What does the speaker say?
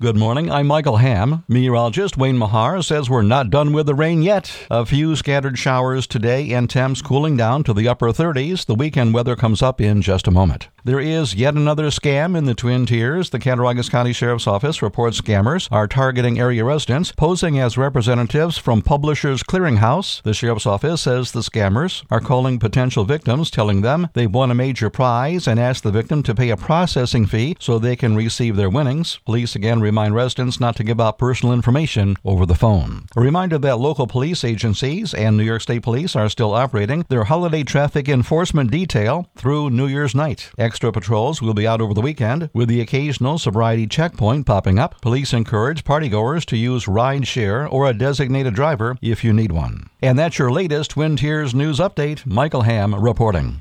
Good morning. I'm Michael Ham. Meteorologist Wayne Mahar says we're not done with the rain yet. A few scattered showers today and temps cooling down to the upper 30s. The weekend weather comes up in just a moment. There is yet another scam in the Twin Tiers. The Cattaraugus County Sheriff's Office reports scammers are targeting area residents, posing as representatives from Publishers Clearinghouse. The Sheriff's Office says the scammers are calling potential victims, telling them they've won a major prize and ask the victim to pay a processing fee so they can receive their winnings. Police again remind residents not to give out personal information over the phone. A reminder that local police agencies and New York State Police are still operating their holiday traffic enforcement detail through New Year's night. Extra patrols will be out over the weekend, with the occasional sobriety checkpoint popping up. Police encourage partygoers to use ride share or a designated driver if you need one. And that's your latest Twin Tiers news update. Michael Ham reporting.